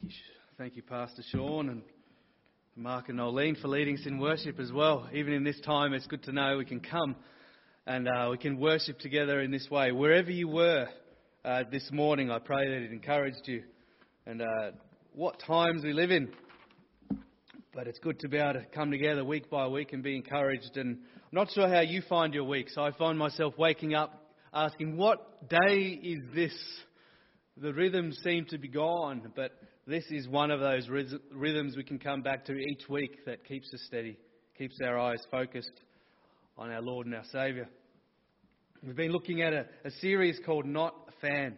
Thank you, thank you, Pastor Sean and Mark and Nolene for leading us in worship as well. Even in this time, it's good to know we can come and uh, we can worship together in this way. Wherever you were uh, this morning, I pray that it encouraged you. And uh, what times we live in. But it's good to be able to come together week by week and be encouraged. And I'm not sure how you find your week, so I find myself waking up asking, What day is this? The rhythms seem to be gone, but this is one of those rhythms we can come back to each week that keeps us steady, keeps our eyes focused on our Lord and our Saviour. We've been looking at a, a series called Not a Fan.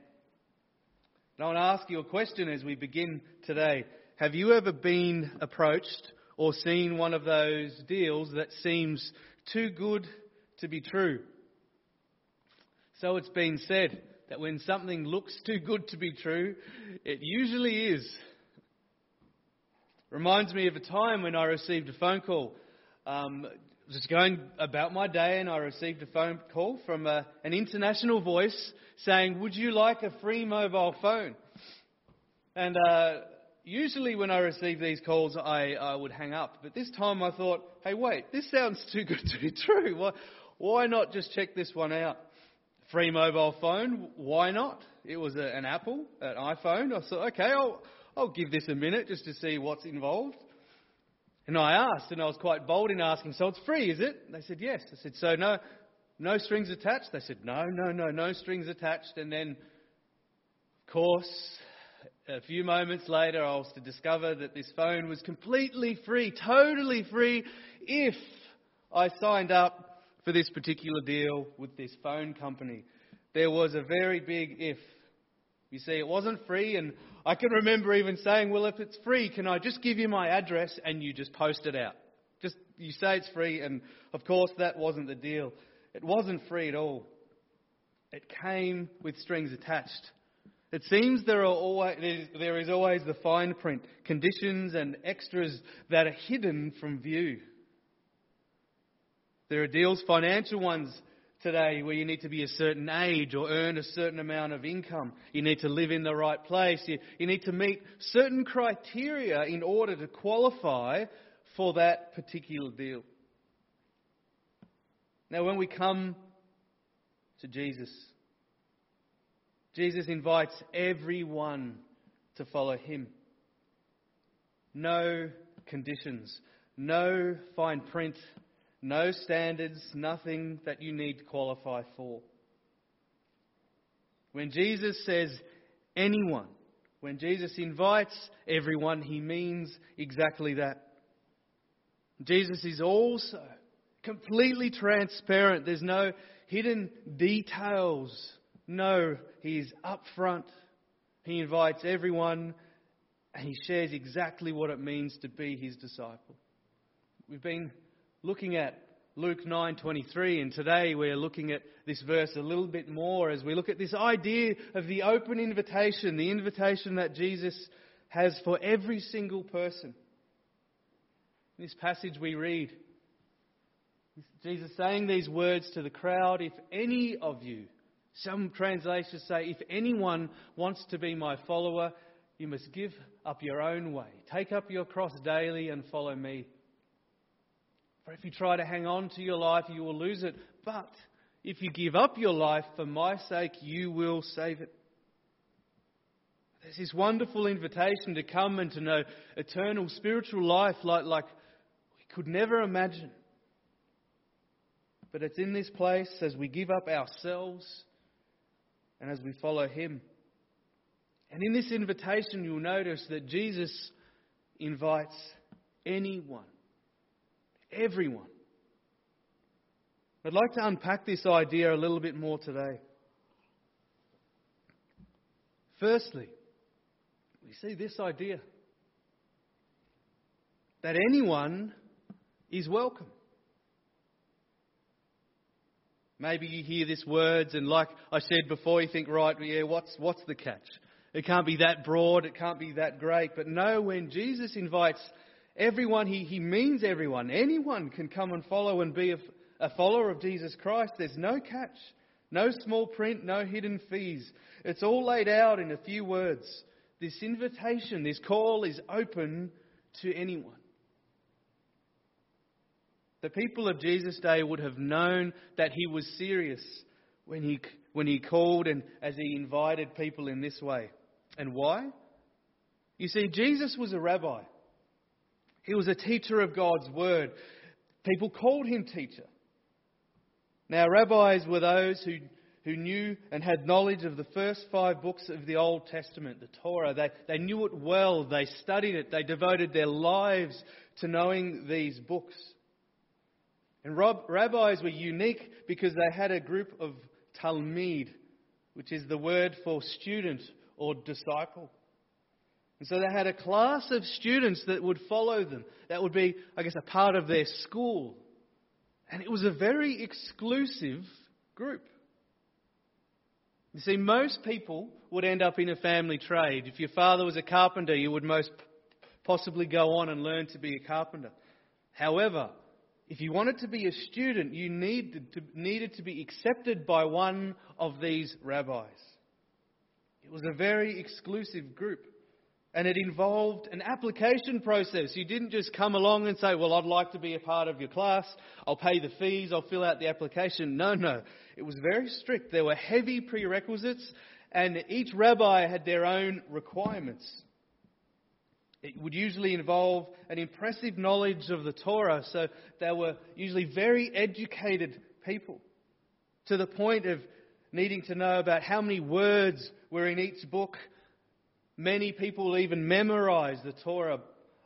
And I want to ask you a question as we begin today. Have you ever been approached or seen one of those deals that seems too good to be true? So it's been said that when something looks too good to be true, it usually is. Reminds me of a time when I received a phone call. Um, just going about my day, and I received a phone call from a, an international voice saying, "Would you like a free mobile phone?" And uh, usually, when I receive these calls, I, I would hang up. But this time, I thought, "Hey, wait! This sounds too good to be true. Why, why not just check this one out?" Free mobile phone, why not? It was a, an Apple, an iPhone. I thought, okay, I'll, I'll give this a minute just to see what's involved. And I asked, and I was quite bold in asking, so it's free, is it? They said, yes. I said, so no, no strings attached? They said, no, no, no, no strings attached. And then, of course, a few moments later, I was to discover that this phone was completely free, totally free, if I signed up for this particular deal with this phone company. There was a very big if. You see, it wasn't free, and I can remember even saying, Well, if it's free, can I just give you my address and you just post it out? Just you say it's free, and of course, that wasn't the deal. It wasn't free at all. It came with strings attached. It seems there, are always, there is always the fine print, conditions and extras that are hidden from view. There are deals, financial ones today, where you need to be a certain age or earn a certain amount of income. You need to live in the right place. You, you need to meet certain criteria in order to qualify for that particular deal. Now, when we come to Jesus, Jesus invites everyone to follow him. No conditions, no fine print, no standards, nothing that you need to qualify for. When Jesus says anyone, when Jesus invites everyone, he means exactly that. Jesus is also completely transparent. There's no hidden details. No, he is upfront. He invites everyone and he shares exactly what it means to be his disciple. We've been looking at Luke 9:23 and today we're looking at this verse a little bit more as we look at this idea of the open invitation, the invitation that Jesus has for every single person. In this passage we read Jesus saying these words to the crowd, if any of you, some translations say, if anyone wants to be my follower, you must give up your own way. Take up your cross daily and follow me. For if you try to hang on to your life, you will lose it. But if you give up your life for my sake, you will save it. There's this wonderful invitation to come and to know eternal spiritual life like, like we could never imagine. But it's in this place as we give up ourselves and as we follow Him. And in this invitation, you'll notice that Jesus invites anyone everyone. I'd like to unpack this idea a little bit more today. Firstly, we see this idea that anyone is welcome. Maybe you hear these words, and like I said before, you think, right, yeah, what's, what's the catch? It can't be that broad, it can't be that great. But no, when Jesus invites Everyone, he, he means everyone. Anyone can come and follow and be a, a follower of Jesus Christ. There's no catch, no small print, no hidden fees. It's all laid out in a few words this invitation, this call is open to anyone. The people of Jesus' day would have known that he was serious when he, when he called and as he invited people in this way. And why? You see, Jesus was a rabbi. He was a teacher of God's word. People called him teacher. Now, rabbis were those who, who knew and had knowledge of the first five books of the Old Testament, the Torah. They, they knew it well, they studied it, they devoted their lives to knowing these books. And rabbis were unique because they had a group of talmid, which is the word for student or disciple. And so they had a class of students that would follow them. That would be, I guess, a part of their school. And it was a very exclusive group. You see, most people would end up in a family trade. If your father was a carpenter, you would most possibly go on and learn to be a carpenter. However, if you wanted to be a student, you needed to, needed to be accepted by one of these rabbis. It was a very exclusive group. And it involved an application process. You didn't just come along and say, Well, I'd like to be a part of your class. I'll pay the fees. I'll fill out the application. No, no. It was very strict. There were heavy prerequisites, and each rabbi had their own requirements. It would usually involve an impressive knowledge of the Torah, so they were usually very educated people to the point of needing to know about how many words were in each book. Many people even memorize the Torah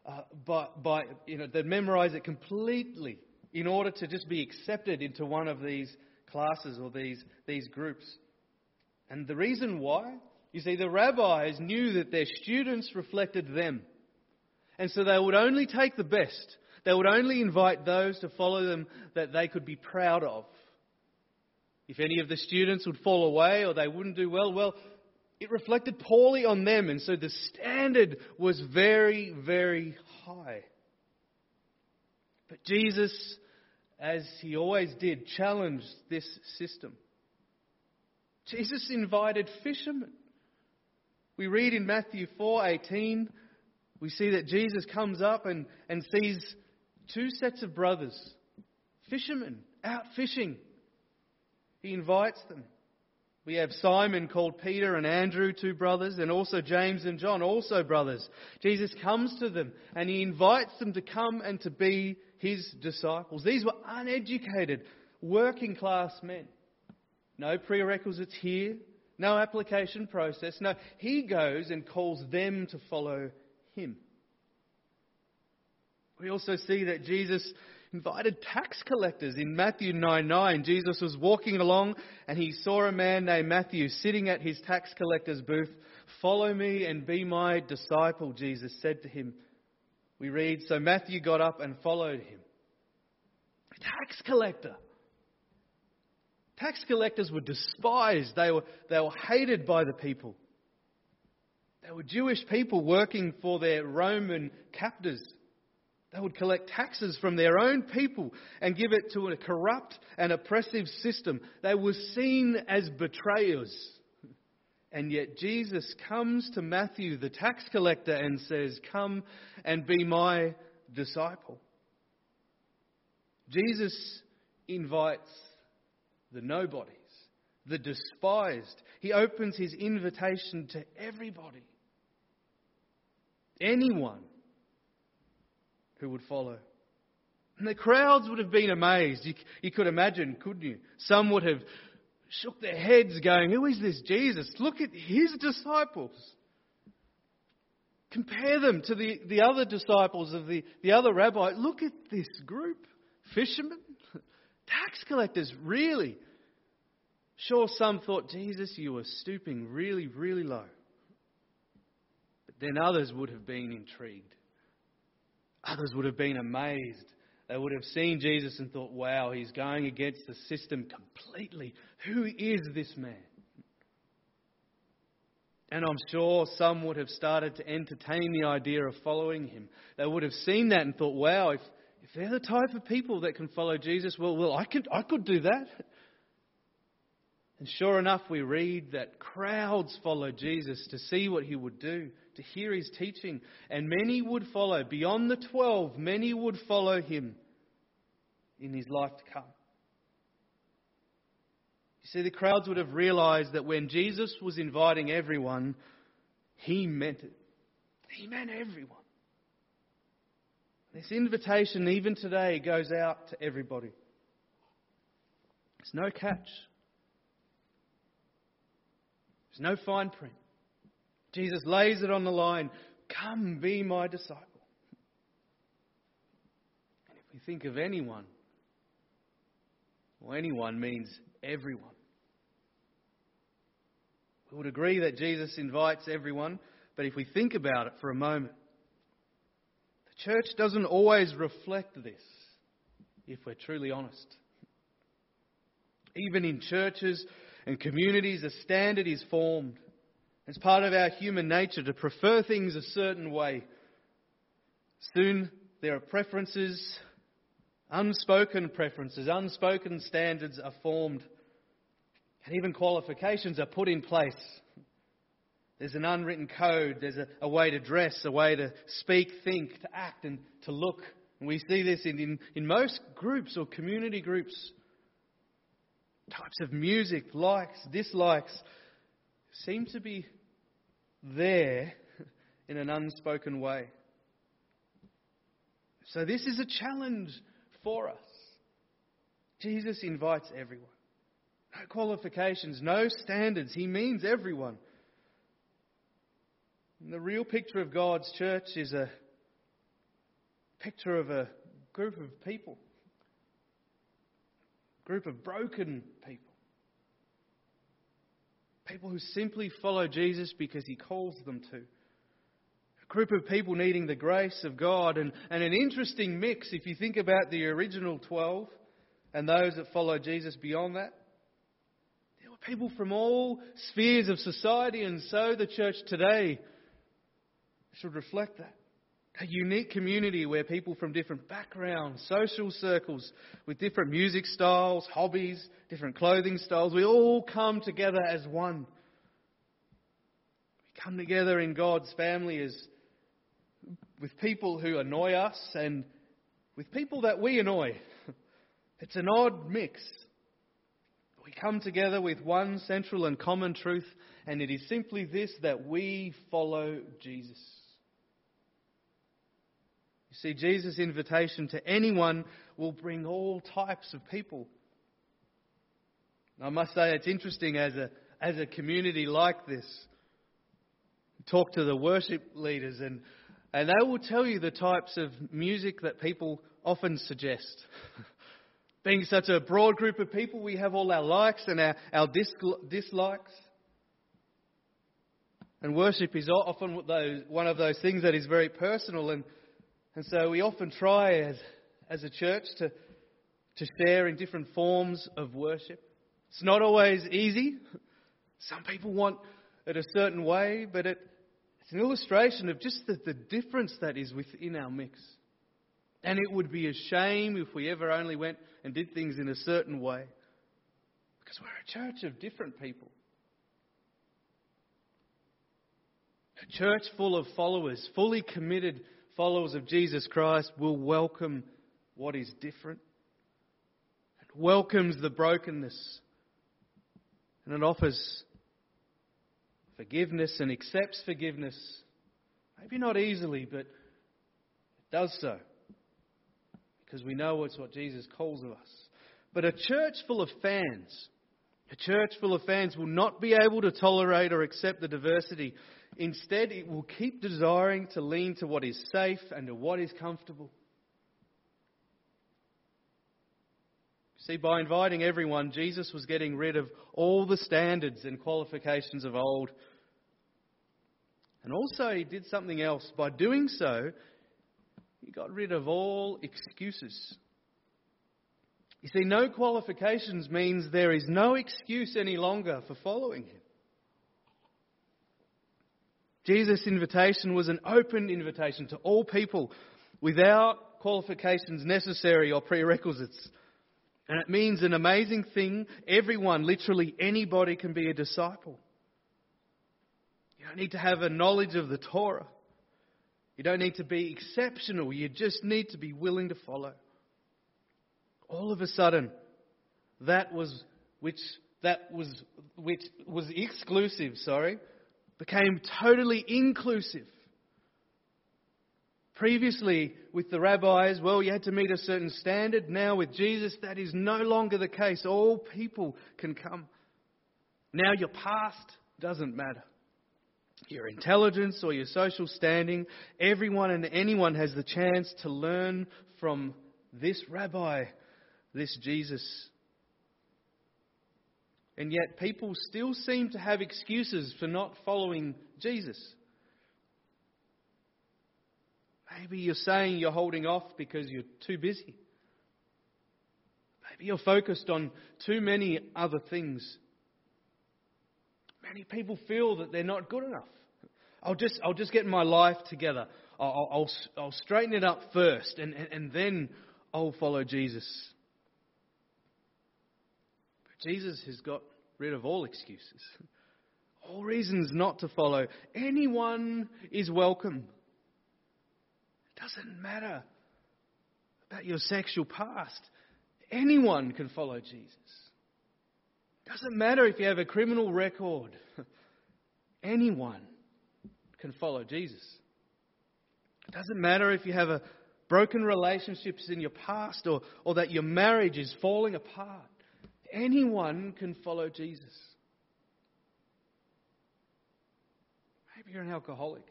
uh, by, by, you know, they memorize it completely in order to just be accepted into one of these classes or these, these groups. And the reason why, you see, the rabbis knew that their students reflected them. And so they would only take the best. They would only invite those to follow them that they could be proud of. If any of the students would fall away or they wouldn't do well, well, it reflected poorly on them. And so the standard was very, very high. But Jesus, as he always did, challenged this system. Jesus invited fishermen. We read in Matthew 4:18 we see that Jesus comes up and, and sees two sets of brothers, fishermen, out fishing. He invites them. We have Simon called Peter and Andrew, two brothers, and also James and John, also brothers. Jesus comes to them and he invites them to come and to be his disciples. These were uneducated, working class men. No prerequisites here, no application process. No, he goes and calls them to follow him. We also see that Jesus invited tax collectors. In Matthew 9 9, Jesus was walking along and he saw a man named Matthew sitting at his tax collector's booth. Follow me and be my disciple, Jesus said to him. We read, So Matthew got up and followed him. Tax collector. Tax collectors were despised, they were, they were hated by the people. They were Jewish people working for their Roman captors. They would collect taxes from their own people and give it to a corrupt and oppressive system. They were seen as betrayers. And yet Jesus comes to Matthew, the tax collector, and says, Come and be my disciple. Jesus invites the nobodies, the despised. He opens his invitation to everybody. Anyone who would follow. And the crowds would have been amazed. You, you, could imagine, couldn't you? Some would have shook their heads, going, Who is this Jesus? Look at his disciples. Compare them to the, the other disciples of the, the other rabbi. Look at this group fishermen, tax collectors, really. Sure, some thought, Jesus, you were stooping really, really low But then others would have been intrigued. Others would have been amazed. They would have seen Jesus and thought, wow, he's going against the system completely. Who is this man? And I'm sure some would have started to entertain the idea of following him. They would have seen that and thought, wow, if, if they're the type of people that can follow Jesus, well, well I, could, I could do that. And sure enough, we read that crowds followed Jesus to see what he would do, to hear his teaching, and many would follow. Beyond the twelve, many would follow him in his life to come. You see, the crowds would have realized that when Jesus was inviting everyone, he meant it. He meant everyone. This invitation, even today, goes out to everybody. There's no catch. There's no fine print. Jesus lays it on the line Come be my disciple. And if we think of anyone, well, anyone means everyone. We would agree that Jesus invites everyone, but if we think about it for a moment, the church doesn't always reflect this, if we're truly honest. Even in churches and communities, a standard is formed. It's part of our human nature to prefer things a certain way. Soon there are preferences, unspoken preferences, unspoken standards are formed, and even qualifications are put in place. There's an unwritten code, there's a, a way to dress, a way to speak, think, to act, and to look. And we see this in, in, in most groups or community groups types of music, likes, dislikes, seem to be there in an unspoken way. So, this is a challenge for us. Jesus invites everyone. No qualifications, no standards. He means everyone. And the real picture of God's church is a picture of a group of people group of broken people. People who simply follow Jesus because he calls them to. A group of people needing the grace of God and, and an interesting mix if you think about the original 12 and those that follow Jesus beyond that. There were people from all spheres of society, and so the church today should reflect that a unique community where people from different backgrounds, social circles, with different music styles, hobbies, different clothing styles, we all come together as one. We come together in God's family as with people who annoy us and with people that we annoy. It's an odd mix. We come together with one central and common truth, and it is simply this that we follow Jesus. See, Jesus' invitation to anyone will bring all types of people. I must say, it's interesting as a, as a community like this. Talk to the worship leaders, and, and they will tell you the types of music that people often suggest. Being such a broad group of people, we have all our likes and our, our dislikes. And worship is often one of those things that is very personal and and so we often try as, as a church to, to share in different forms of worship. It's not always easy. Some people want it a certain way, but it, it's an illustration of just the, the difference that is within our mix. And it would be a shame if we ever only went and did things in a certain way. Because we're a church of different people. A church full of followers, fully committed followers of Jesus Christ will welcome what is different. It welcomes the brokenness. And it offers forgiveness and accepts forgiveness. Maybe not easily, but it does so. Because we know it's what Jesus calls of us. But a church full of fans, a church full of fans will not be able to tolerate or accept the diversity Instead, it will keep desiring to lean to what is safe and to what is comfortable. See, by inviting everyone, Jesus was getting rid of all the standards and qualifications of old. And also, he did something else. By doing so, he got rid of all excuses. You see, no qualifications means there is no excuse any longer for following him. Jesus' invitation was an open invitation to all people without qualifications necessary or prerequisites. And it means an amazing thing. Everyone, literally anybody, can be a disciple. You don't need to have a knowledge of the Torah. You don't need to be exceptional. You just need to be willing to follow. All of a sudden, that was which that was which was exclusive, sorry, became totally inclusive. Previously, with the rabbis, well, you had to meet a certain standard. Now, with Jesus, that is no longer the case. All people can come. Now, your past doesn't matter. Your intelligence or your social standing, everyone and anyone has the chance to learn from this rabbi, this Jesus. And yet, people still seem to have excuses for not following Jesus. Maybe you're saying you're holding off because you're too busy. Maybe you're focused on too many other things. Many people feel that they're not good enough. I'll just, I'll just get my life together. I'll, I'll, I'll straighten it up first, and, and, and then I'll follow Jesus. Jesus has got rid of all excuses, all reasons not to follow. Anyone is welcome. It doesn't matter about your sexual past. Anyone can follow Jesus. It Doesn't matter if you have a criminal record. Anyone can follow Jesus. It doesn't matter if you have a broken relationships in your past or, or that your marriage is falling apart. Anyone can follow Jesus. Maybe you're an alcoholic.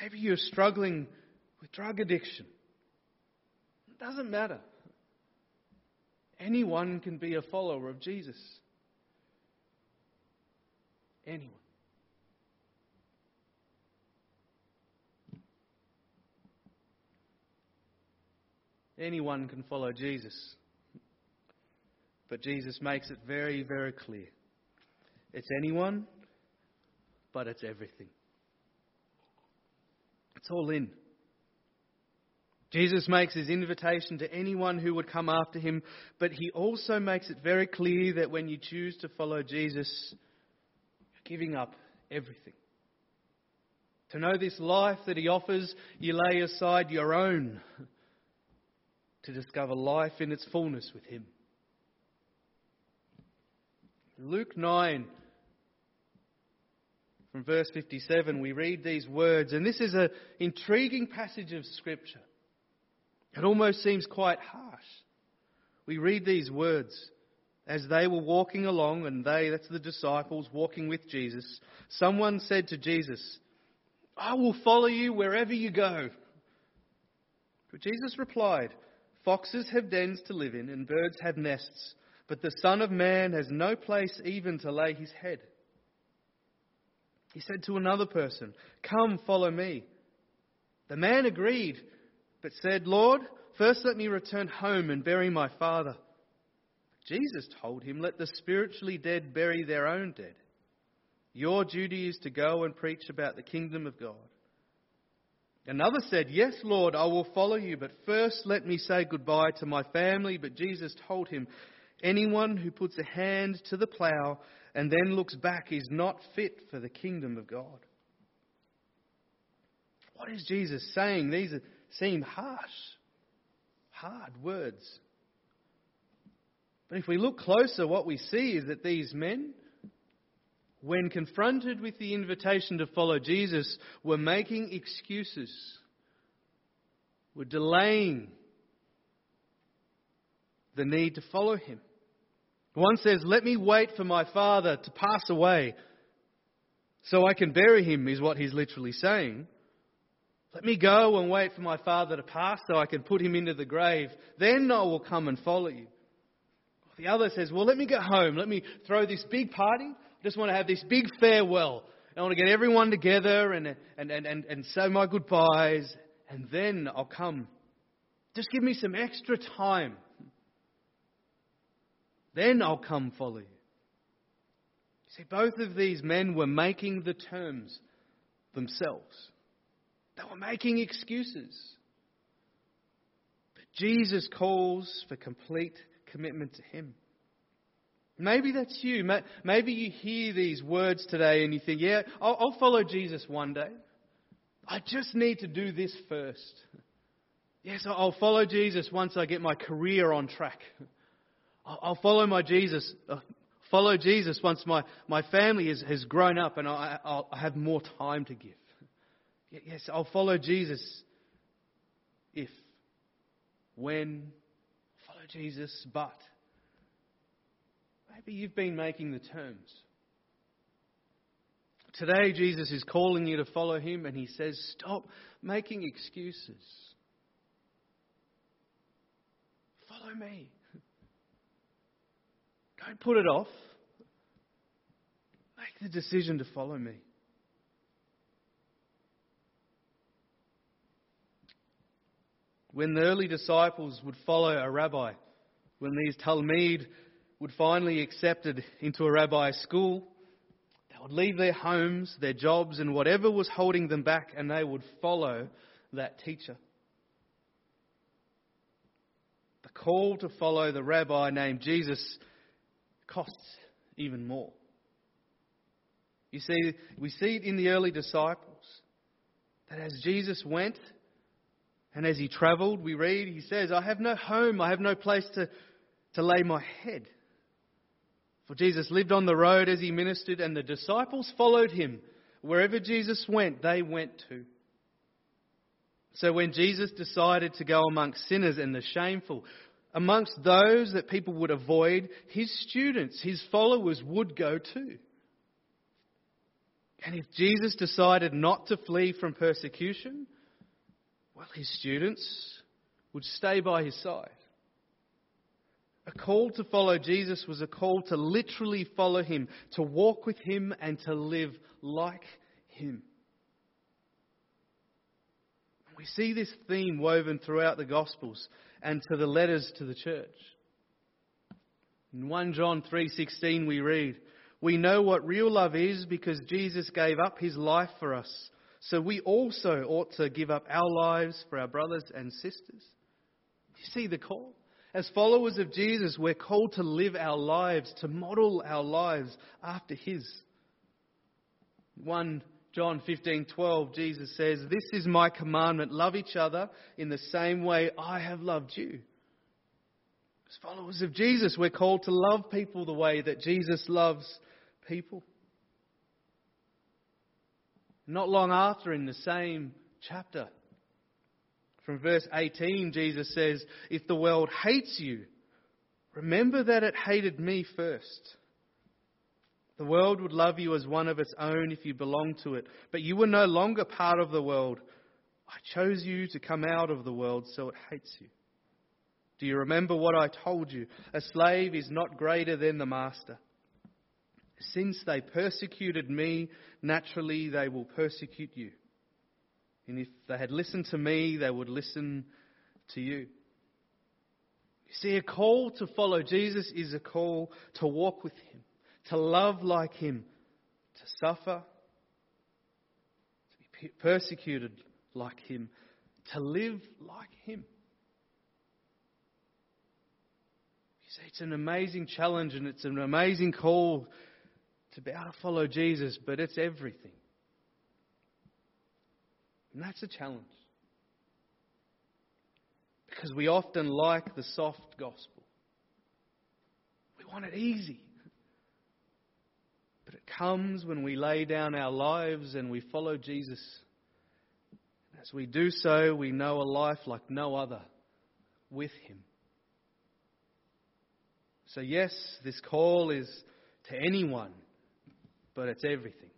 Maybe you're struggling with drug addiction. It doesn't matter. Anyone can be a follower of Jesus. Anyone. Anyone can follow Jesus. But Jesus makes it very, very clear. It's anyone, but it's everything. It's all in. Jesus makes his invitation to anyone who would come after him, but he also makes it very clear that when you choose to follow Jesus, you're giving up everything. To know this life that he offers, you lay aside your own to discover life in its fullness with him. Luke 9 from verse 57, we read these words, and this is an intriguing passage of Scripture. It almost seems quite harsh. We read these words as they were walking along, and they, that's the disciples, walking with Jesus. Someone said to Jesus, I will follow you wherever you go. But Jesus replied, Foxes have dens to live in, and birds have nests, but the Son of Man has no place even to lay his head. He said to another person, Come, follow me. The man agreed, but said, Lord, first let me return home and bury my father. Jesus told him, Let the spiritually dead bury their own dead. Your duty is to go and preach about the kingdom of God. Another said, Yes, Lord, I will follow you, but first let me say goodbye to my family. But Jesus told him, Anyone who puts a hand to the plough and then looks back is not fit for the kingdom of God. What is Jesus saying? These seem harsh, hard words. But if we look closer, what we see is that these men, when confronted with the invitation to follow Jesus, were making excuses, were delaying the need to follow him. One says, Let me wait for my father to pass away so I can bury him, is what he's literally saying. Let me go and wait for my father to pass so I can put him into the grave. Then I will come and follow you. The other says, Well, let me get home. Let me throw this big party. I just want to have this big farewell. I want to get everyone together and, and, and, and, and say my goodbyes, and then I'll come. Just give me some extra time. Then I'll come follow you. You See, both of these men were making the terms themselves. They were making excuses. But Jesus calls for complete commitment to Him. Maybe that's you. Maybe you hear these words today and you think, yeah, I'll, I'll follow Jesus one day. I just need to do this first. Yes, I'll follow Jesus once I get my career on track. I'll follow my Jesus, uh, follow Jesus once my, my family has, has grown up and I, I'll, I have more time to give. Yes, I'll follow Jesus if, when, follow Jesus, but. Maybe you've been making the terms. Today, Jesus is calling you to follow him, and he says, Stop making excuses. Follow me. Don't put it off. Make the decision to follow me. When the early disciples would follow a rabbi, when these talmid would finally accepted into a rabbi school, they would leave their homes, their jobs, and whatever was holding them back, and they would follow that teacher. The call to follow the rabbi named Jesus costs even more. You see, we see it in the early disciples that as Jesus went and as he travelled, we read, he says, I have no home, I have no place to, to lay my head. For Jesus lived on the road as he ministered, and the disciples followed him. Wherever Jesus went, they went too. So when Jesus decided to go amongst sinners and the shameful, amongst those that people would avoid, his students, his followers would go too. And if Jesus decided not to flee from persecution, well, his students would stay by his side. A call to follow Jesus was a call to literally follow him, to walk with him, and to live like him. We see this theme woven throughout the Gospels and to the letters to the church. In 1 John 3:16 we read, "We know what real love is because Jesus gave up his life for us, so we also ought to give up our lives for our brothers and sisters." You see the call? As followers of Jesus, we're called to live our lives, to model our lives after His. 1 John 15:12 Jesus says, "This is my commandment: love each other in the same way I have loved you." As followers of Jesus, we're called to love people the way that Jesus loves people. Not long after, in the same chapter, from verse 18, Jesus says, If the world hates you, remember that it hated me first. The world would love you as one of its own if you belonged to it, but you were no longer part of the world. I chose you to come out of the world, so it hates you. Do you remember what I told you? A slave is not greater than the master. Since they persecuted me, naturally they will persecute you. And if they had listened to me, they would listen to you. You see, a call to follow Jesus is a call to walk with Him, to love like Him, to suffer, to be persecuted like Him, to live like Him. You see, it's an amazing challenge and it's an amazing call to be able to follow Jesus, but it's everything. And that's a challenge. Because we often like the soft gospel. We want it easy. But it comes when we lay down our lives and we follow Jesus. As we do so, we know a life like no other with Him. So, yes, this call is to anyone, but it's everything.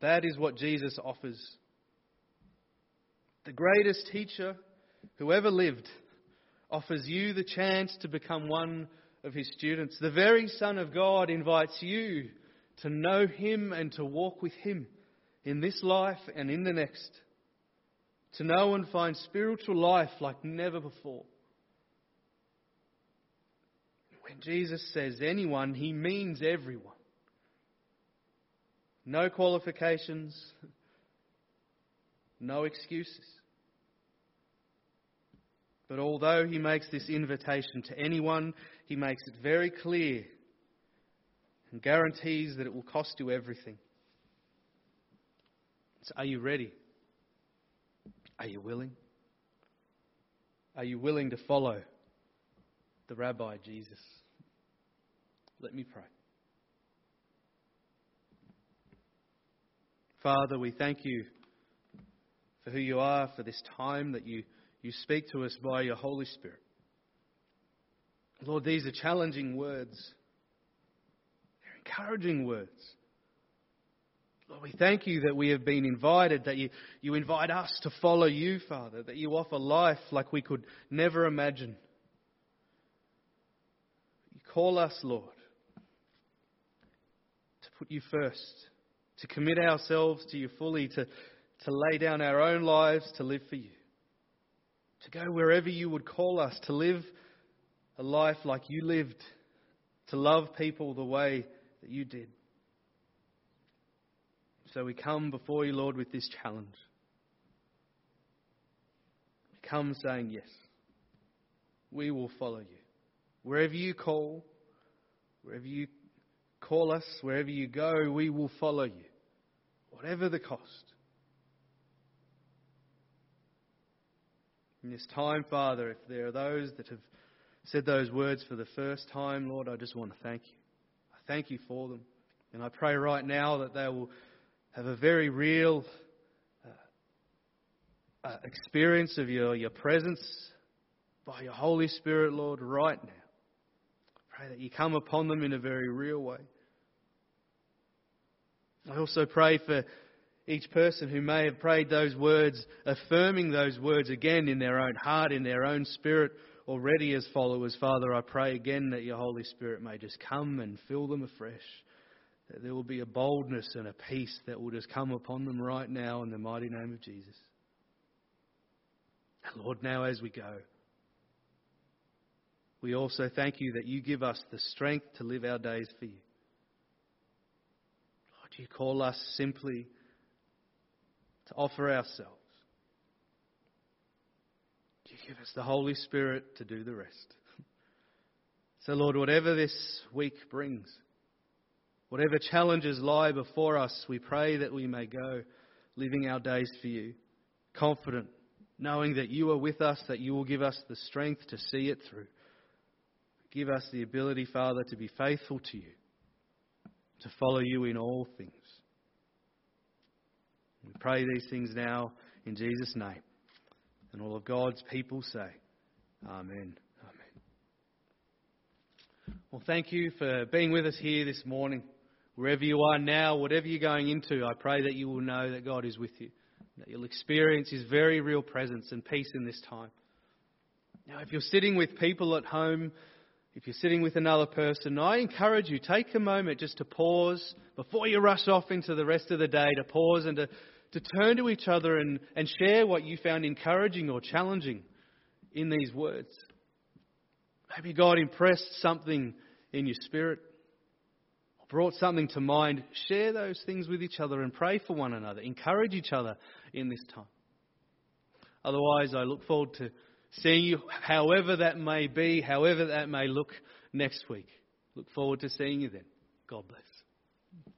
That is what Jesus offers. The greatest teacher who ever lived offers you the chance to become one of his students. The very Son of God invites you to know him and to walk with him in this life and in the next. To know and find spiritual life like never before. When Jesus says anyone, he means everyone. No qualifications, no excuses. But although he makes this invitation to anyone, he makes it very clear and guarantees that it will cost you everything. So, are you ready? Are you willing? Are you willing to follow the Rabbi Jesus? Let me pray. Father, we thank you for who you are, for this time that you, you speak to us by your Holy Spirit. Lord, these are challenging words. They're encouraging words. Lord, we thank you that we have been invited, that you, you invite us to follow you, Father, that you offer life like we could never imagine. You call us, Lord, to put you first, to commit ourselves to you fully, to, to lay down our own lives to live for you, to go wherever you would call us, to live a life like you lived, to love people the way that you did. So we come before you, Lord, with this challenge. We come saying, Yes, we will follow you. Wherever you call, wherever you call us, wherever you go, we will follow you, whatever the cost. In this time, Father, if there are those that have said those words for the first time, Lord, I just want to thank you. I thank you for them. And I pray right now that they will have a very real uh, uh, experience of your, your presence by your Holy Spirit, Lord, right now. I pray that you come upon them in a very real way. I also pray for each person who may have prayed those words, affirming those words again in their own heart, in their own spirit, already as followers. Father, I pray again that your Holy Spirit may just come and fill them afresh. That there will be a boldness and a peace that will just come upon them right now in the mighty name of Jesus. And Lord, now as we go, we also thank you that you give us the strength to live our days for you. Lord, you call us simply to offer ourselves. You give us the Holy Spirit to do the rest. So, Lord, whatever this week brings, whatever challenges lie before us, we pray that we may go living our days for you, confident, knowing that you are with us, that you will give us the strength to see it through. Give us the ability, Father, to be faithful to you, to follow you in all things. We pray these things now in Jesus' name. And all of God's people say, Amen. Amen. Well, thank you for being with us here this morning. Wherever you are now, whatever you're going into, I pray that you will know that God is with you, that you'll experience His very real presence and peace in this time. Now, if you're sitting with people at home, if you're sitting with another person, I encourage you, take a moment just to pause before you rush off into the rest of the day, to pause and to to turn to each other and, and share what you found encouraging or challenging in these words. Maybe God impressed something in your spirit or brought something to mind. Share those things with each other and pray for one another. Encourage each other in this time. Otherwise, I look forward to seeing you, however that may be, however that may look next week. Look forward to seeing you then. God bless.